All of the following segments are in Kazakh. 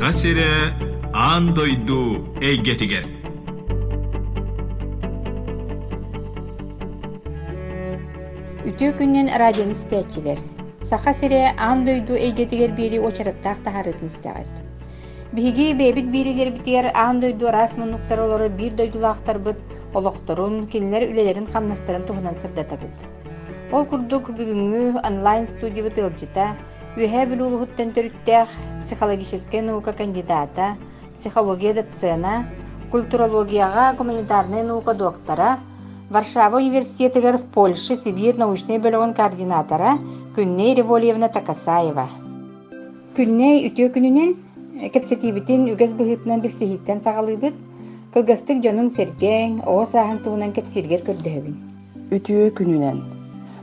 саха сире аан дойду эйгетигер Үтүү күннен радион истәчилер. Саха сире аан дойду эйгетигер бири очараттаах тахарытын истәгәт. Биһиги бэбит бииригер битигер аан дойду рас мунуктар олору бир дойдулаахтар быт олохторун кинилер үлелерин хамнастарын туһунан сырдатабыт. Ол курдук бүгүнгү онлайн студия тылжыта, үһэ билуулуһуттан төрүttäэх психологическая наука кандидата, психология доцена, культурологияга гуманитарная наука доктора, Варшава университетігер в Польше Сибир научный бөлігін координатора Күнней Револьевна Такасаева. Күнней үтө күнүнен кепсетибитин үгес быһытынан билсиһиттен сагалыбыт, кылгастык жонун серген, оо сааһын туунан кепсиргер көрдөһөбүн. үтүө күнүнен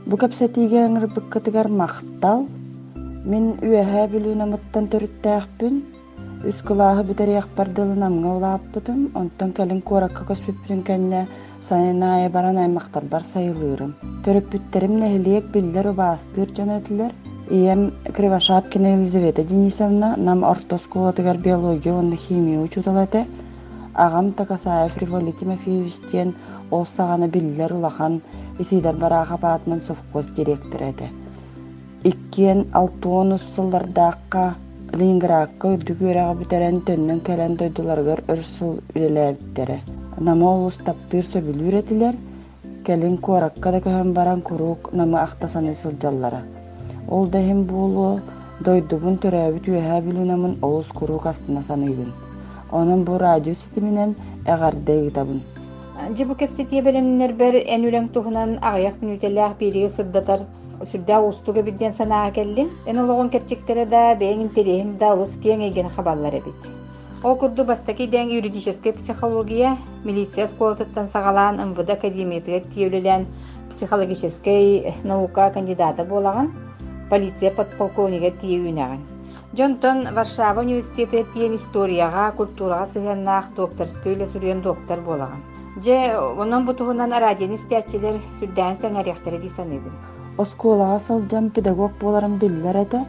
бу кэпсэтиге ыңырбыккытыгар махтал мен үэһэ билүүнамыттан төрүттээхпүн үс кылааһы бүтэриэхпар дылынамга улааппытым онтон кэлин куоракка көспүппүтүн кэннэ санаая баран аймактар бар сайылыырым. Төрөппүттерим нэһилиек биллер убаастыыр жөнөтүлөр ием кривошапкина елизавета денисовна нам ортосколотыгар биология онна химия учуталате агам такасаев риволи тимофеевичтен ол саҕана биллер улахан исиидер барааха баатынан совхоз директор эте иккиен алтуон сыллардаакка ленинградка үрдүк үөрэҕэ бүтэрэн төннөн кэлэн дойдуларыгар өр сыл үлэлээбиттере нама олустаптыыр сөбүлүүр этилэр кэлин куоракка да көһөн баран курук нама ахтасаны сылдьаллара ол да хим буулу дойдубун төрөөбүт үөһэ олус курук астына саныыбын онун бу радио ситиминен кепсетие белемнер бер эн туһунан сүрдää устуга билден санаа келлим эн ологон кетчектере да бэйин терехин да улус киэң эйген хабаллар эбит ол курду бастаки юридическая психология милиция школатыттан сагалаан МВД академиятыгар тиэвлэлэн психологической наука кандидата буолаган полиция подполковнигер тиэүүнэгэн Дьонтон Варшава университеті тиен историяға, культураға сыһыаннаах докторской үле сүрүен доктор буолаган. Же онон бутуһунан радион истиячилер сүрдээн сәҥэриэхтэрэ ди осколаға сылдьан педагог боларым биллер эте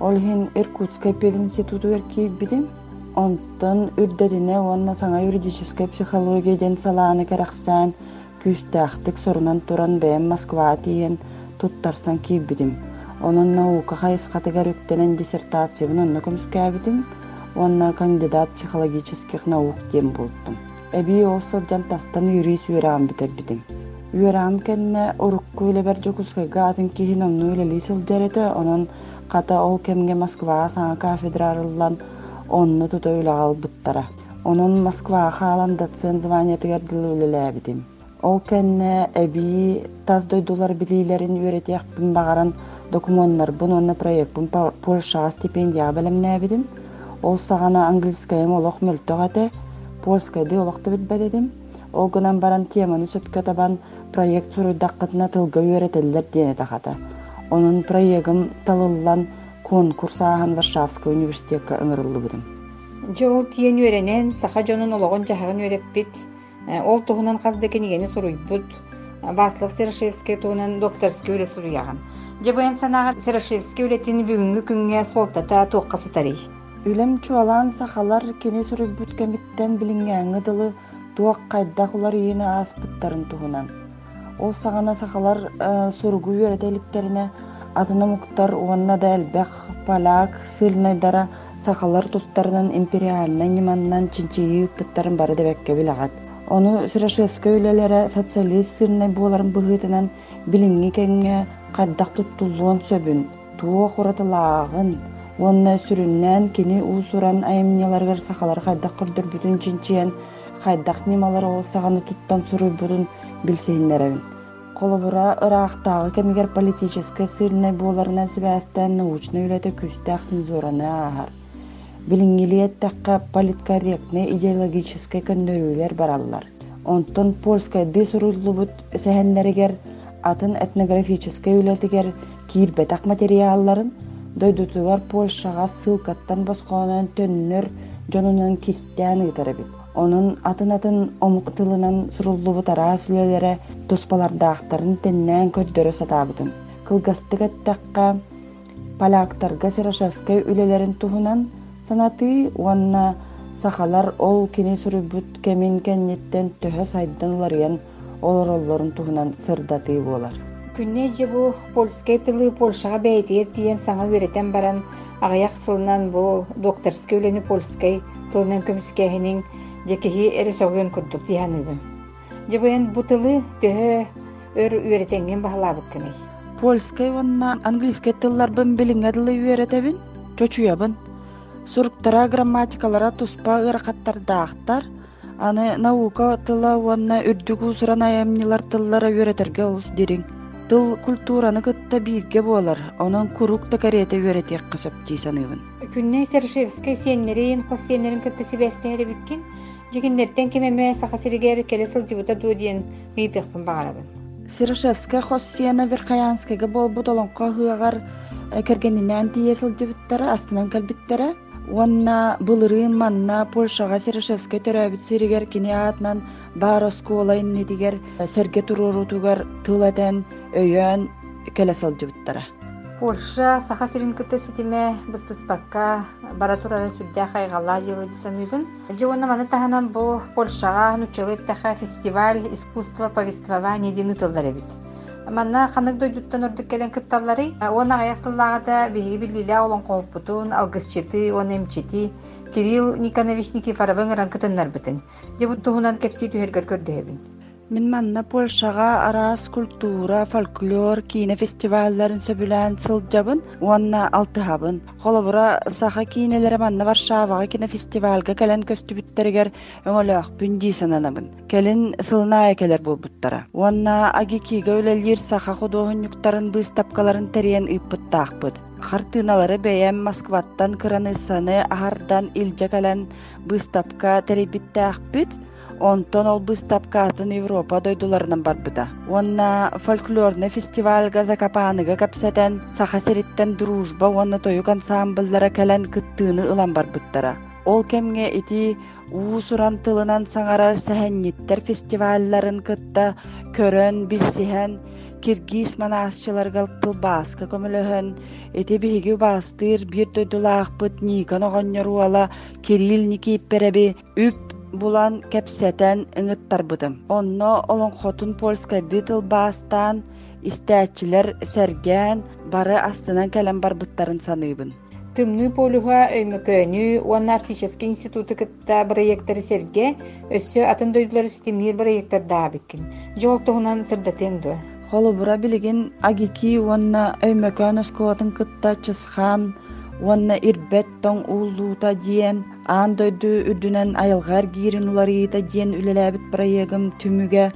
ол хин иркутская пединституту эркииббитим онтон үрдэтине уонна саҥа юридическая психология ден салааны кэрахсаан күүстээхтик сорунан туран бэйэм москва тиен туттарсан кииббитим онон наука хайысхатыгар үктенен диссертациябын онно көмүскээбитим уонна кандидат психологических наук диэн булттум эби ол сылдьан тастан юрис үөрэҕин битербитим үөрэҕим кэннэ урукку үлэбэр жокускайга атын киһин онну үлэлии сылдьарete онон хата ол кемге москвага саҥа кафедрарыллан онну тута үлэҕалбыттара онон москвага хаалан доцент званиятыгар дылы үлэлээбитим ол кэннэ эби тас дойдулар билиилэрин үөретиэхпин багаран документнарбын онна проектпун польшага стипендияга белемнээбитим ол саҕана английскайым олох мөлтөҕ польскайды олохтубут бэдетим ол гынан баран теманы сөпкө табан проект суруйдаккытына тылга үөретеллер диэне тахата онун проектым талыллан конкурс аахан варшавская университетка ыҥырыллыбытым Дьэ ол тиен үөрэнэн саха дьонун ологон жаһагын үөрэппит Э, ол туһунан хаздыкенигени суруйбут Васлав Серошевский туһунан докторский үле суруяган Дьэ буян санаага Серошевский үлетин бүгүнгү күнгэ суолтата туокка сытарый. Үлем чуалаан сахалар кини суруйбут кемиттен билиңҥээҥҥи дылы туох хайдах улар иини ааспыттарын туһунан. Ол саҕана сахалар э, сургу үөретэликтерине атына муктар уонна да элбэх поляк сыыльнайдара сахалар тустарынан империальна ниманнан чинчиии үппүттарын бары дебекке билаҕат ону Серошевская үлэлэрэ социалист сыыльнай буоларын быһыытынан билиҥҥи кэҥҥэ хайдах туттуллуон сөбүн туох уратылаагын уонна сүрүннээн кини уусуран айымняларыгар сахалар хайдах көрдөрбүтүн чинчиэн хайдах нималар ол саҕаны туттан суруйбутун билсиһиннэрэбин холобура ыраахтаагы кемигер политическая сыыльнай буоларынан сибээстэн научный үлэтэ күстээх цензураны аахар билиңҥилиэттэххэ политкорректный идеологический көндөрүүлэр бараллар онтон польскайды суруйлубут сэһэннэригэр атын этнографический үлэтигэр киирбэтэх материалларын дойдутугар польшага ссылкаттан босхоонон төннөр дьонунан кистэээн ыытарабит онун атын атын омук тылынан суруллубут араа сүлэлэре туспалардаахтарын теннээн көрдөрө сатаабытым кылгастык эттэххэ поляктарга Серошевская үлэлэрин туһунан санатыы уонна сахалар ол кини суруйбут кемин кэнниттен төһө сайдан уларыйан олороллорун туһунан сырдатыы буолар Күнне же бу польскай тылы Польшаға бәйтиер тиен саңа үретен баран ағаяқ сылынан бу докторский үлені польскай тылынан көміскәһинин же киһи эре соғын курдук диһаныгын. Же буян бу тылы төһө өр үретенген баһалаабык кыный. польскай уонна английскай тылларбын билиҥҥэ дылы үөрэтэбин чочуябын суруктара грамматикалара туспа ыарахаттардаахтар аны наука тыла уонна үрдүк уусуран аямнилар тыллара үөрэтерге олус дириң тыл культураны кытта биирге буолар онон курук такариэте үөретиэх касап дии саныыбын Күнне Сершевскай сиеннерин, хос сиеннерин кытта сибэстээри биккин. Жигиннерден кемеме саха сиригер келе сылжыбыта дуу диен миитыхпын багарабын. Сирошевская хоссиена Верхаянскайга болбут олонко ыагар кергенинен тие сылжыбыттара астынан кэлбиттара уонна былырыын манна Польшага Сирошевскай төрөбүт сиригер кини аатынан баар оскуола иннитигер серге туруурутугар тыл этен өйөөн келе сылжыбыттара Польша саха сирин кытта ситиме быстыспакка бара турара сүрдэ хайгала жылы дисаныбын. Жуонна маны таханан бу Польшага нучылыттаха фестиваль искусство повествования дени тыллар эбит. Манна ханык дойдуттан ордук келен кытталлары, он аясыллагада биһиги биллиле олон колпутун, алгысчыты, он эмчити, Кирилл Никонович Никифоровын ыран кытыннар бытын. Жебут туһунан кепси түһергер көрдөһөбүн. Мин манна Польшага араас культура, фольклор, кине фестивальларын сөбүлән сылжабын, уанна алтыхабын. Холобура саха кинелері манна Варшавага кине фестивальга кэлен көстүбүттергер өңөлөөх бүнди сананабын. Келин сылына экелер булбуттара. Уанна аги киге өлелир саха худоһуньюктарын быстапкаларын терен ыппыттаахпыт. Хартыналары бэйэм Москваттан кыранысаны ахардан илже кэлен быстапка теребиттаахпыт, Онтон ол быстапкаатын Европа дойдуларынан барбыта. Онна фольклорны фестивальга закапааныга капсатан саха сериттен дружба онна тоюк ансамбльлара кэлэн кыттыыны ылан барбыттара. Ол кемге ити уусуран тылынан саңарар сэхэнниттер фестивальларын кытта көрөн билсиһэн киргиз манаасчыларгал тылбааска көмөлөһөн эти биһиги баастыыр биир дойдулаахпыт никан оҕонньоруала Кирилл Никиппереби үп булан кэпсэтэн ыҥыттарбытым. Онно олонхотун польскайды тылбаастаан истээчилэр сэргээн бары астынан кэлэн барбыттарын саныыбын. Тымны полуха өймөкөнү уонна артистический институты кытта проекттары серге өссө атын дойдулары стимнир проекттар даабиккин. Жол туһунан сырдатен дуа. Холобура билигин агики уонна өймөкөн оскуотун кытта чысхан, уонна ирбет тоң уулуута диэн аан дойду үрдүнэн айылгаар киирин уларыйыта диэн үлэлээбит проегым түмүгэ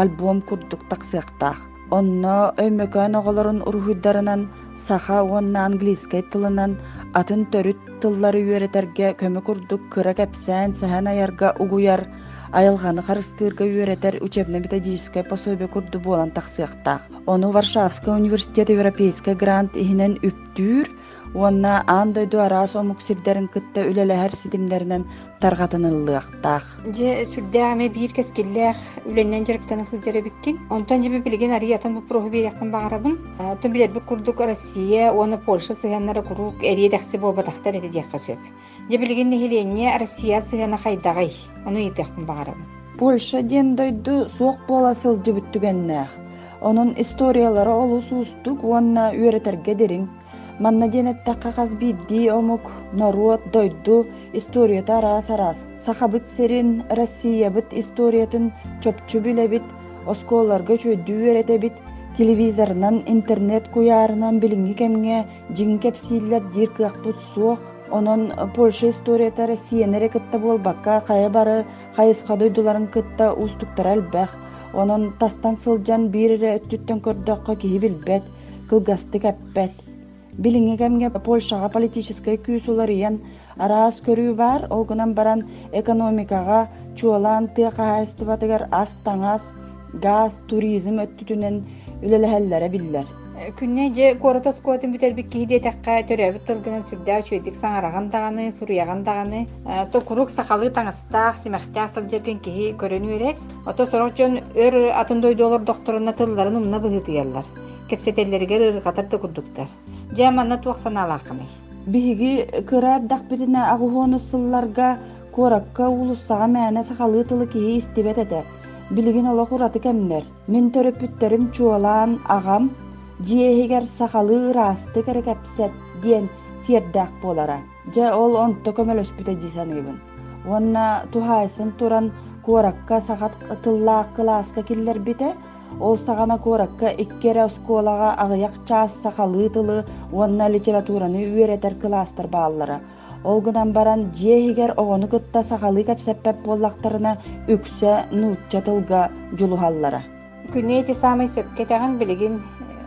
альбом курдук таксыактаах. Онно өймөкөн оголорун уруһуйдарынан саха уонна английскай тылынан атын төрүт тыллары үөретерге көмө курдук кыра кэпсээн сэхэн аярга угуяр айылғаны харыстыырга үөретер учебно-методическое пособие курду буолан тахсыактаах. Ону Варшавский университет европейский грант иһинен үптүүр уонна аан дойду араас омук сирдерин кытта үлэлэһэр ситимнеринен таргатыныллыахтаах. Же сүрдääме биир кескиллээх үленнен жарыктан сылжары биккин. Онтон жебе билген ариятан бу проху биряккын багарабын. Тон билербик курдук Россия, оны Польша сыганнары курук эрие дәхси болбатахтар эти диякка сөп. Же билген нехиленне Россия сыгана хайдагай. Onu итекпин багарабын. Польша диэн дойду суох буола сылжыбыттүгеннээх. Онун историялары олус устук уонна үөретерге дериң. Манна диэнэттакка казбииддии омук норуот дойду историята араас араас. Сахабыт серин Россиябыт историятын чопчу билебит, осколарга чөйдүү үөретебит, телевизорынан интернет куярынан билиңи кемге жиң кепсииллер диир кыахпут суох Онон Польша историята Россиянере кытта буолбакка хая бары хайыска дойдуларын кытта устуктара элбэх. Онон тастан сылжан биирере өттүттөн көрдөккө киһи билбет, кылгасты кэппет. Билиңи кемге Польшага политической күүс уларыйан араас көрүү бар, олгунан баран экономикага чуолаан тыа каһаастыбатыгар ас таңас, газ, туризм өттүтүнен үлелэһэллэре биллер. Күнне же коротос куатын бүтер бик киһиде тәккә төрөбүт тылгынан сүрдää чөйдик саңараган даганы, суруяган даганы, то курук сакалы таңыстаах, симахтаа сылжыргын киһи көрөнү эрер. Ото сорочон өр атын дойдолор докторуна тылларын умна быгытыяллар. Кепсетеллерге ыргатар да курдуктар. Же манна туак санаалаакыны. биһиги кыраат дахпитине агуһуону сылларга куоракка улуссаҕа мээнэ сахалыы тылы киһи истибет этэ. Билигин олох ураты кэмнэр. Мин төрөппүттэрим чуолаан агам дьиэһигэр сахалыы ыраасты кэрэкэпсэт диэн сиэрдээх буолара. Дьэ ол онто көмөлөспүтэ саныыбын уонна тухайсын туран куоракка сахат тыллаах кылааска киллэрбитэ ол саҕана куоракка иккере оскуолаҕа аҕыйах чаас сахалыы тылы уонна литератураны үөрэтэр кылаастар бааллара ол гынан баран дьиэһигэр оҕону кытта сахалыы кэпсэппэп буоллахтарына үксэ нуучча тылга дьулуһаллара Күнне эти самый сөпкетեղин билигин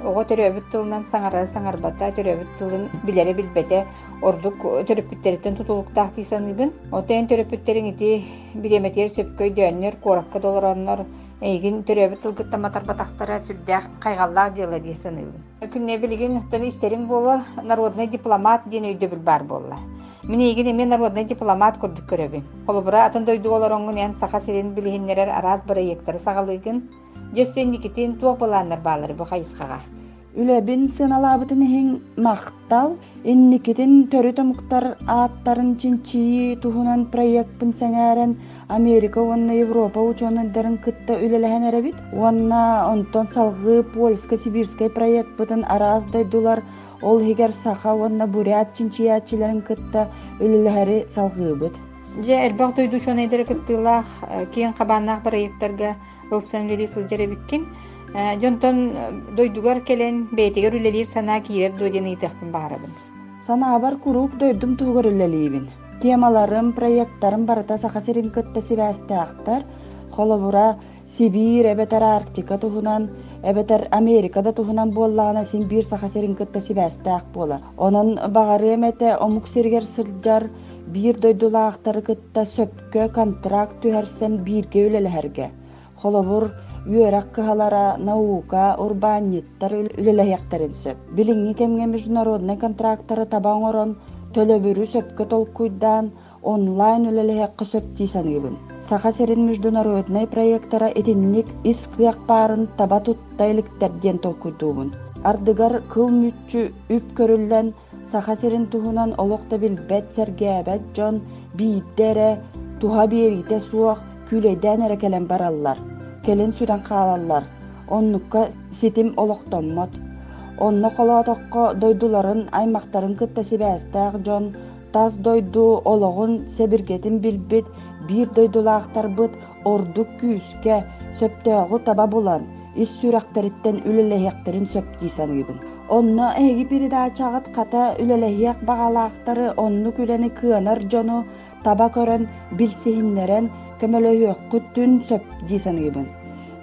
оҕо төрөбүт тылынан саҥара саҥарбата төрөбүт тылын билере билбете ордук төрөппүттериттен тутулуктаах тиисаныыбын отойон төрөппүттериң ити биреметер сөпкөй дөөннөр куоракка долороннор эйигин төрөбүт тылгытта матарбатахтара сүрдээх кайгаллаах дьыала дии саныыбын күнне билигин тын истерин буола народный дипломат диэн өйдөбүл бар буолла Мен игин эме народный дипломат курдук көрөбүн. Холубура атын дойду олороңун ян саха сирин билихиннерер араас бара ектары сагалыгын жөссен никитин туох балааннар баалары бу хайысхага. үлэбин сыналаабытын иһин махтал инникитин төрү томуктар ааттарын чинчии туһунан проектпын сэҥээрэн америка уонна европа ученыдарын кытта үлэлэһэн эрэбит уонна онтон салгыы польска сибирскай проектпытын араас дойдулар ол хигэр саха уонна бурят чинчиячилэрин кытта үлэлэһэри салгыыбыт Же элбах дойду чонайдары кыттылах киен кабаннах барайыктарга ылсан лили сылжарабиккин Жонтон дойдугар келен бейтигер үлелир санаа киирер дойден ыйтыахпын баарабын. санаабар курук дойдум туһугар үлэлиибин темаларым проекттарым барыта саха кытта сибээстээхтар холобура сибир эбетер арктика туһунан эбетер америкада туһунан буоллаҕына син биир саха сирин кытта сибээстээх буолар онон баҕары эмете омук сиргэр сылдьар биир дойдулаахтары кытта сөпкө контракт түһэрсэн биирге үлэлэһэргэ. Холобур үөрак кыһалара наука урбаанниттар үлэлэһиэхтерин сөп. Билиҥҥи кэмҥэ международный контракттары таба оҥорон төлөбүрү сөпкө толкуйдаан онлайн үлэлэһиэххэ сөп тиисаныыбын саха сирин международный проекттара этинник ис кыахпаарын таба тутта иликтер диэн толкуйдуубун ардыгар кыл мүччү үп көрүллэн саха сирин туһунан олохто билбэт сэргээбэт дьон бииддэ туһа биэрите суох күлэйдээн эрэ кэлэн бараллар келин сүрэн хаалаллар оннукка ситим олохтоммот Онно колоотокко дойдуларын аймактарын кытта сибээстээх дьон тас дойду ологун себиргетин билбит биир дойдулаахтарбыт ордук күүскэ сөптөөгу таба булан ис сүрэхтэриттэн үлэлэһиэхтерин сөптии саныыбын. Онно эһиги передачаҕат хата үлэлэһиэх баҕалаахтары онну күлэни кыанар дьону таба көрөн билсиһиннэрэн көмөлөһүөххүт түн сөп дии саныыбын.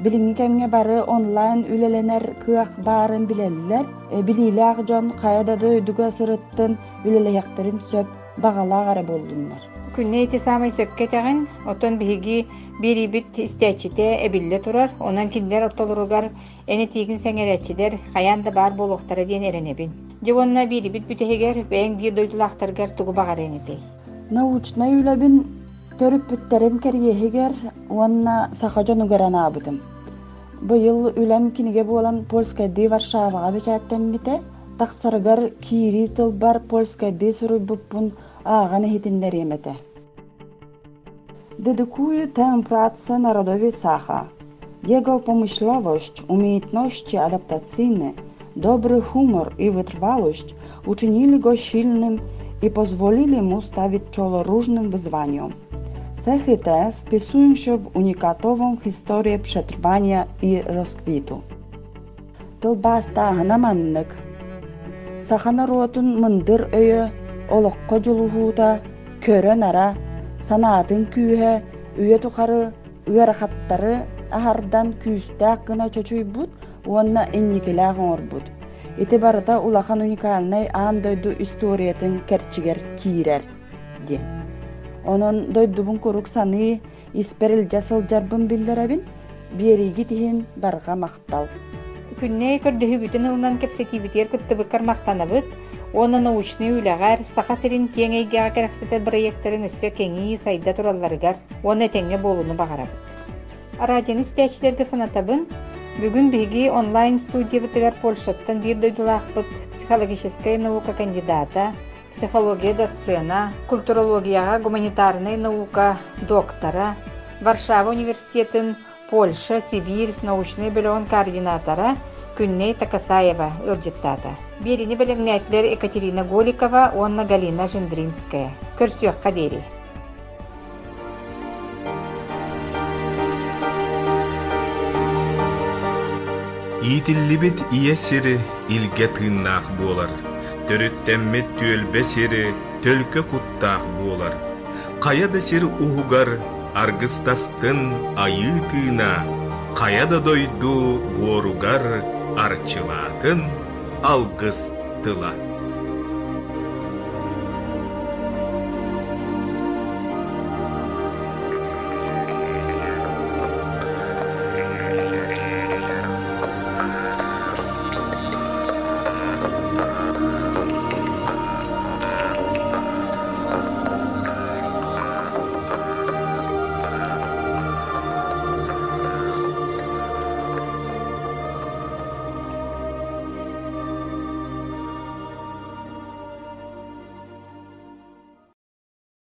билингикемге бары онлайн үлеленер кыах барын билеллер, э, билиләк жон каяда дойдуга сырыттын үлелеяктарын сөп бағала гары болдуннар. Күнне эти самый сөпке тагын, отон биһиги бири бит истечите эбилле турар, онан киндер оттолуругар, эне тигин сеңеречидер, каянда бар болохтары диен эренебин. Жевонна бири бит бүтегер, бен бир дойдулактаргар тугу багар энетей. Научна үләбин төрүппүттерим кэриэһигэр уонна сахажонугаранаабытым быйыл үлэм киниге буолан польскайдыы варшаваҕа бичээттэммите тахсарыгар киiri тылбар польскайдыы суруйбуппун ааҕан иһитиннэриэмэтэ Дедукую темпрация народови саха. Его помышловость, умеетности адаптацийны, добрый хумор и вытрвалость учинили го сильным и позволили ему ставить чоло różnym wyzwaniom. Cechy te wpisują się w unikatową historię przetrwania i. Сахана руотун мындыр өйө, олоққа жулуһуута, көрөн ара, санаатын күүһэ, үйө тухары, ыарахаттары аһардан күүстээх гына чочуйбут, уонна инникилээх оҥорбут. Ити барыта улахан уникальный аан дойду историятын керчигер киирер. Онон дойдубун курук саны исперил жасыл жарбын биллеребин, биериги тиһин барга мактал. Күнне көрдөһү бүтүн ылынан кепсетибитер кыттыбыккар мактанабыт, оны научный үлэгэр саха сирин тиеңэйгэҕэ кэрэхсэтэ проекттарын өссө кеңии сайда туралларыгар, оны теңге болуну багарабыт. Радион истээчилерге санатабын, бүгүн биги онлайн студия бытыгар Польшаттан бир дойдулаахпыт психологическая наука кандидата, психология доцена, культурологияға гуманитарный наука доктора, Варшава университетін Польша, Сибирь научный бөлігін координатора Күнней Такасаева ылжыттата. Берини білімнәтлер Екатерина Голикова, Онна Галина Жиндринская. Көрсөк қадери. Иитиллибит ие сири илге тыыннаах буолар. Төрүттэммит түөлбе сири төлкө куттаах буолар. Каяда сир уһугар аргыстастын айыы тыына, каяда дойду буоругар арчылаатын алгыс тылат.